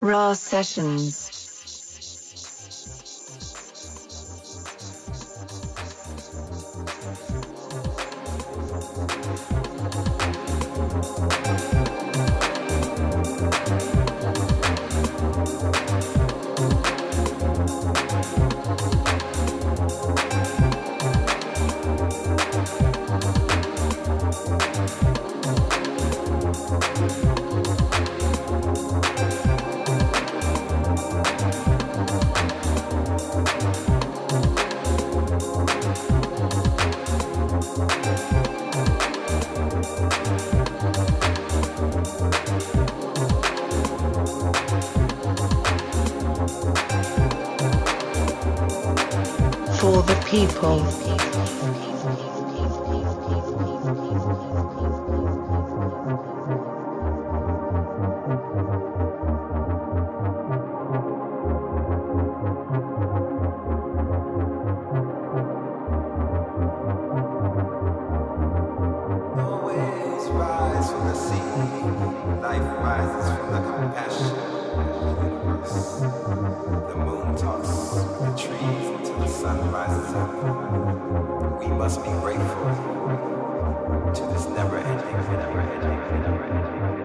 Raw Sessions. People. Must be grateful to this never ending, never ending, never ending.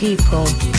People.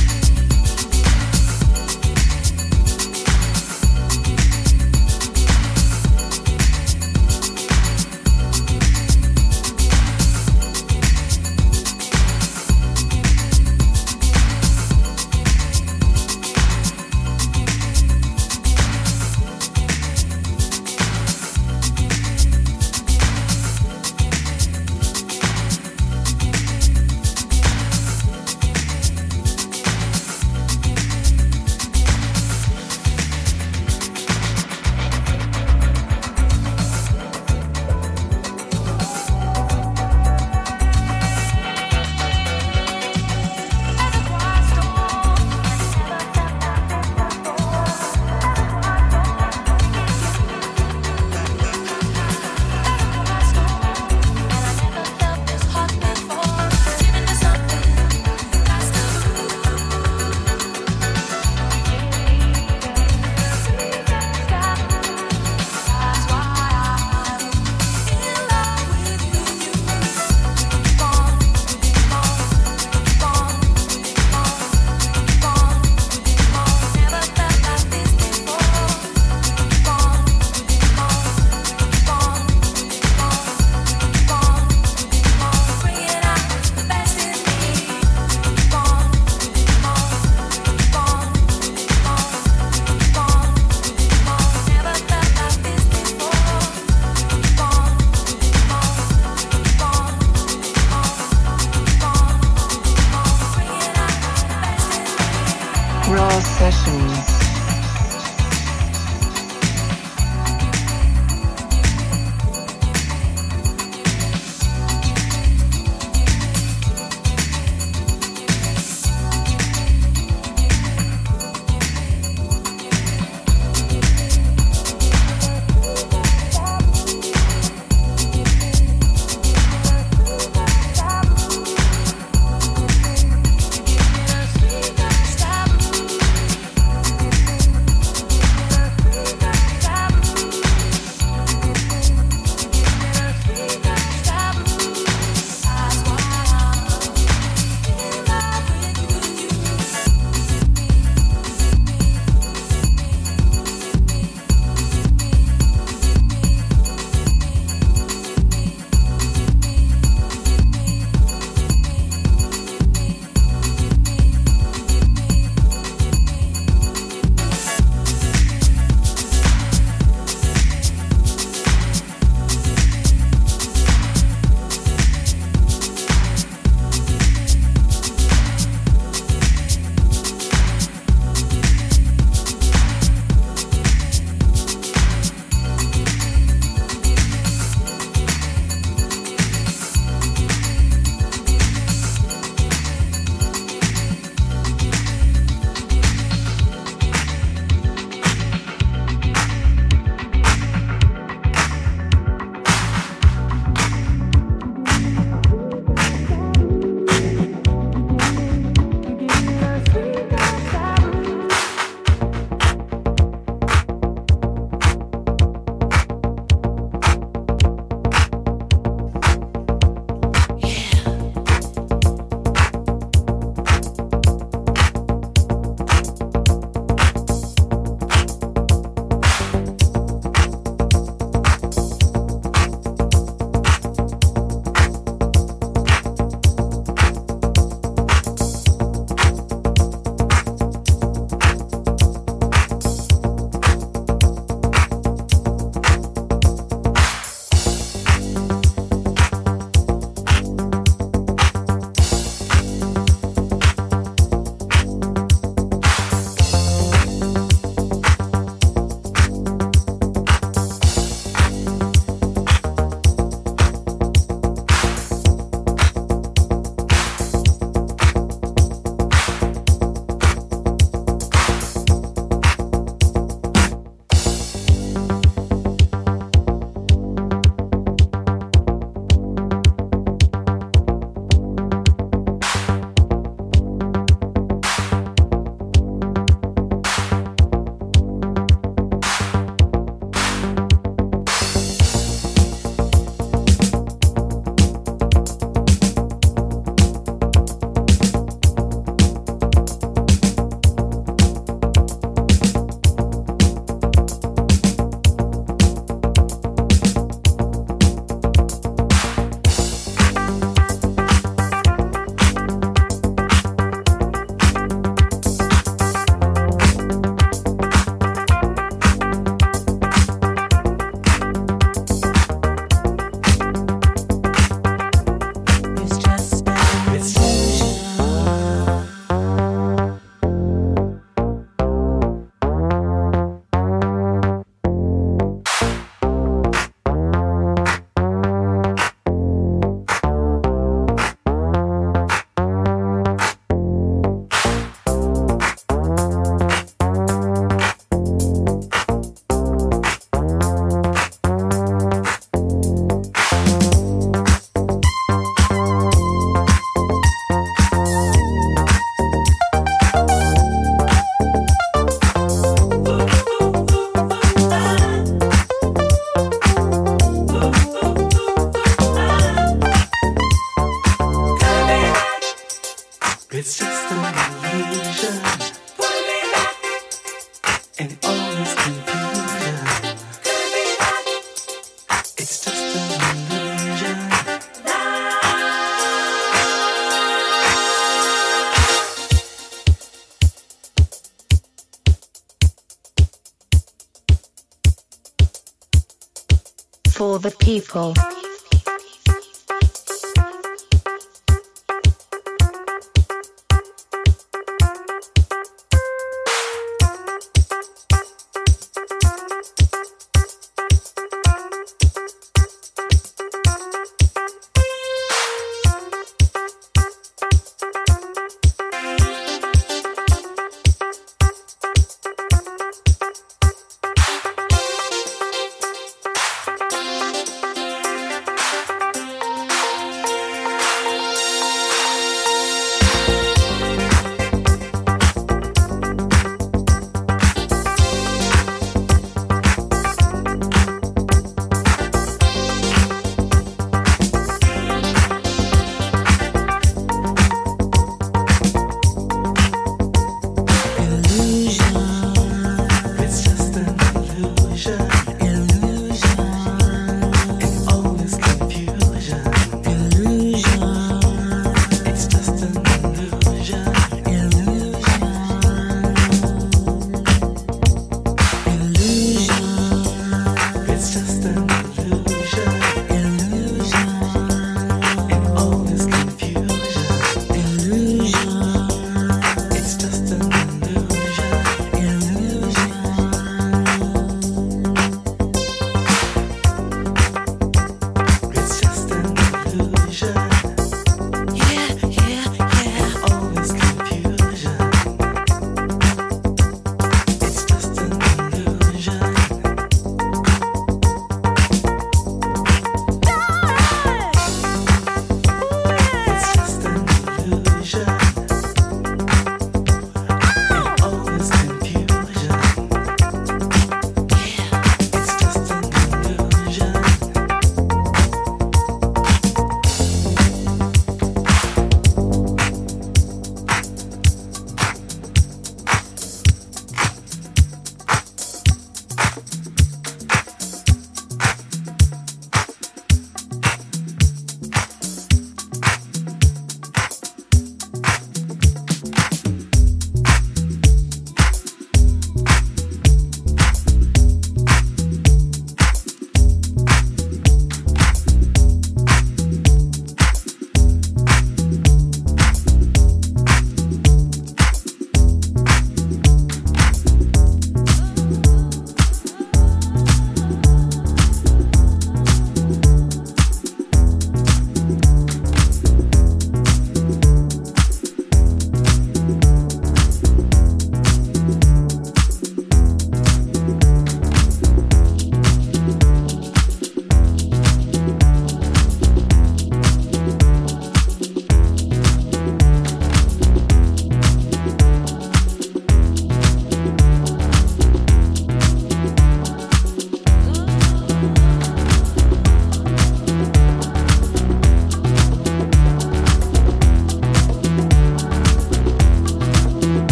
People.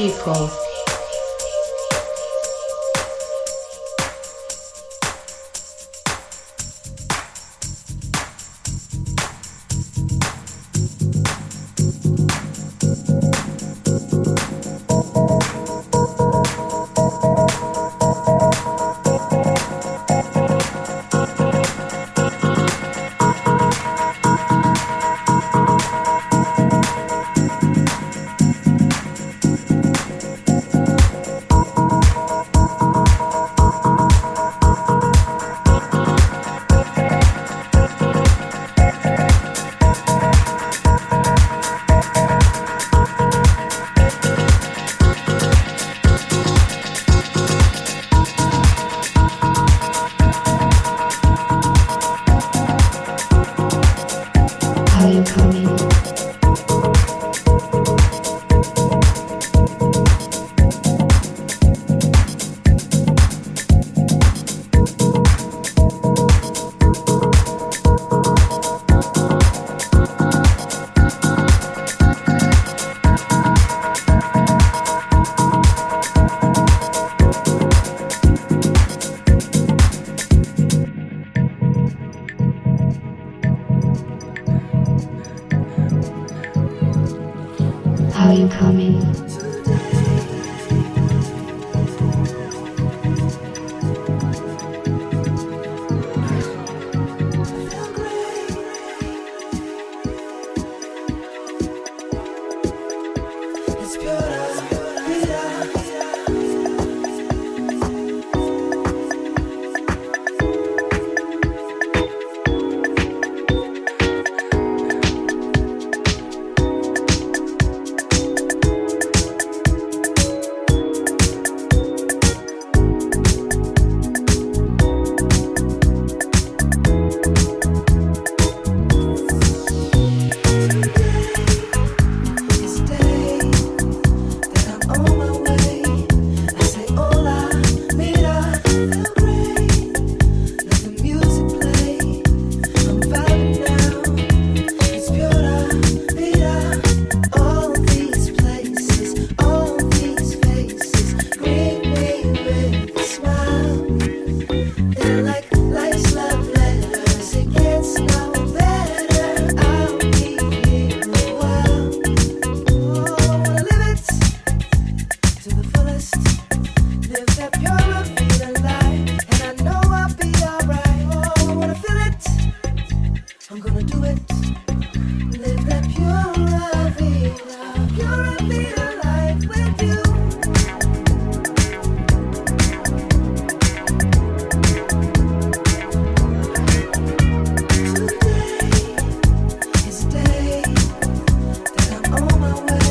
People away.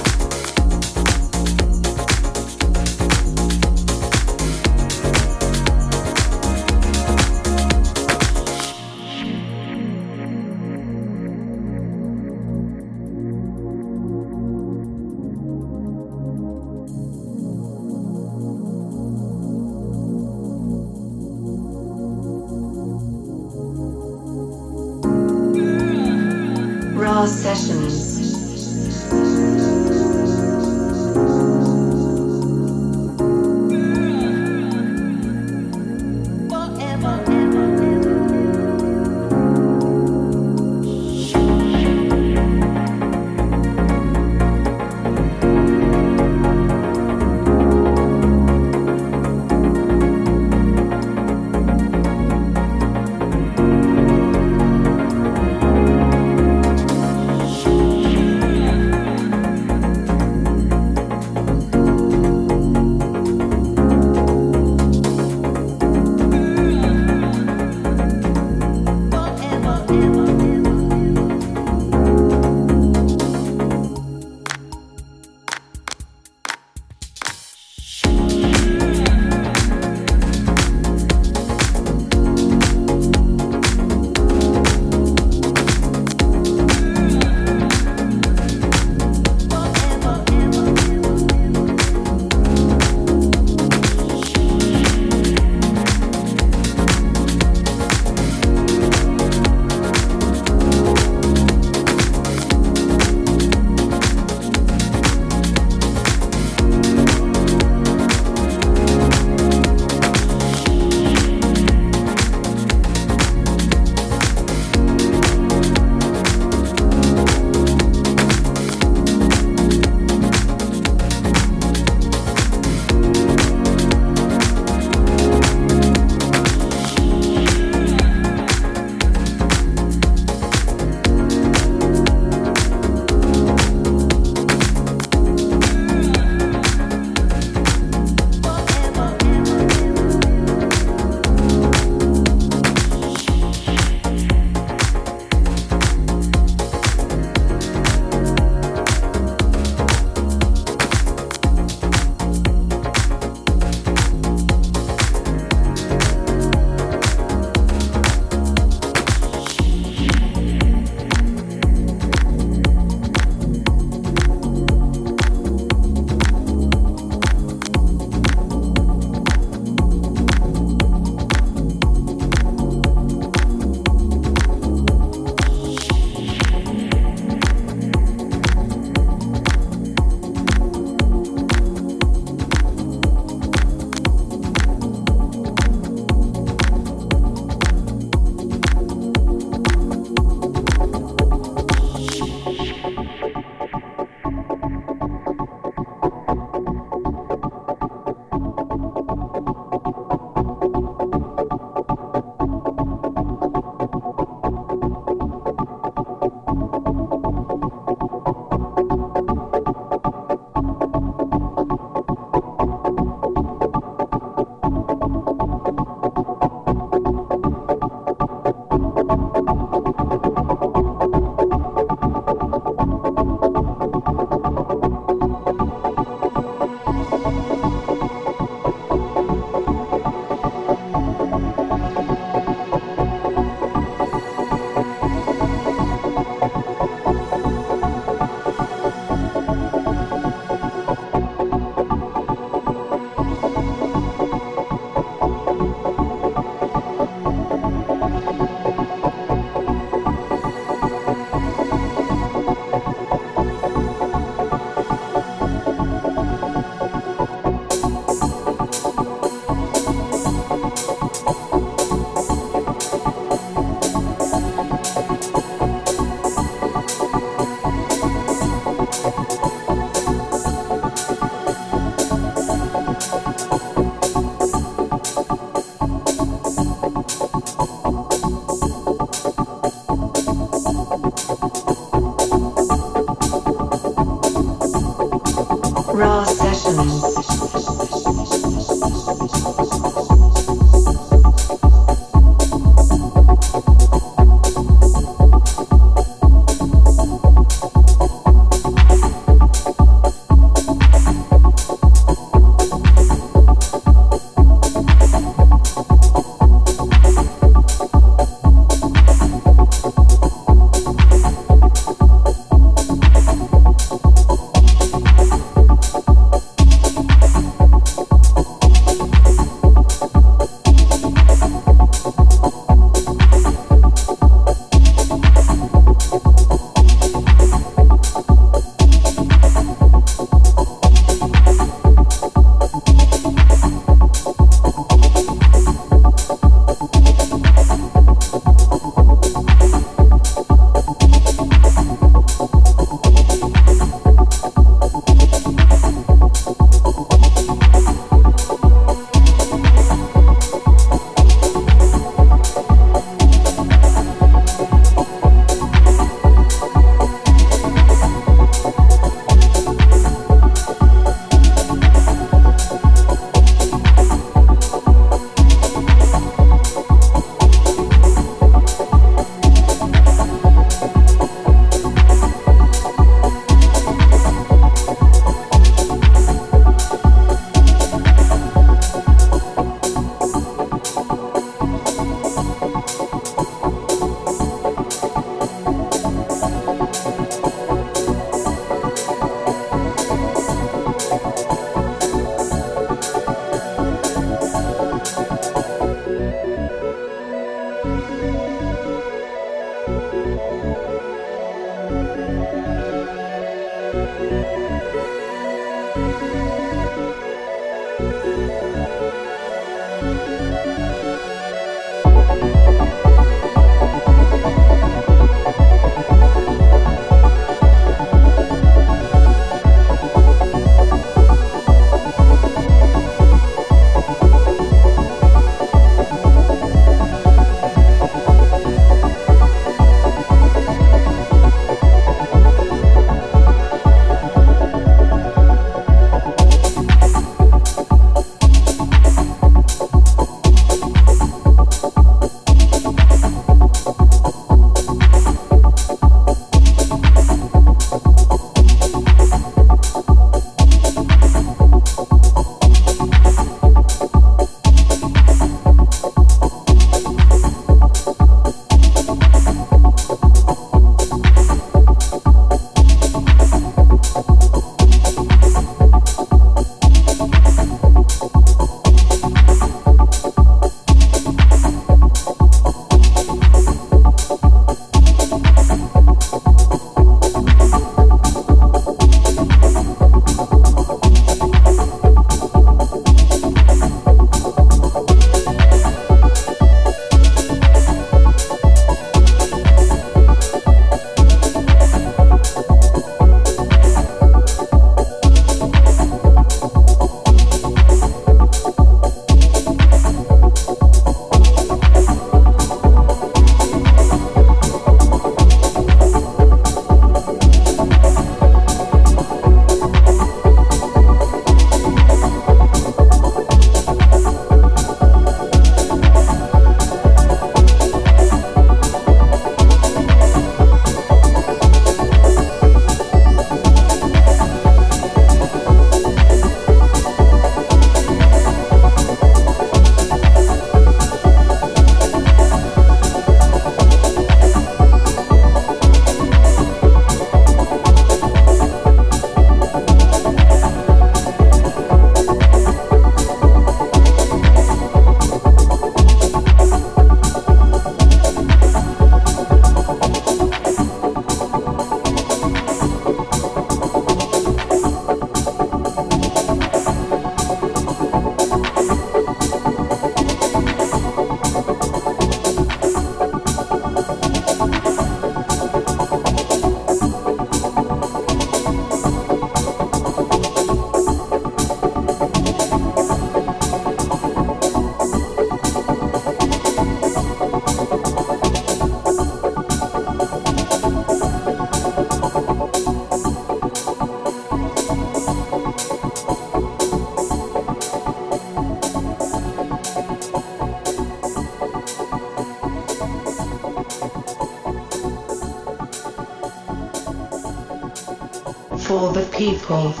People.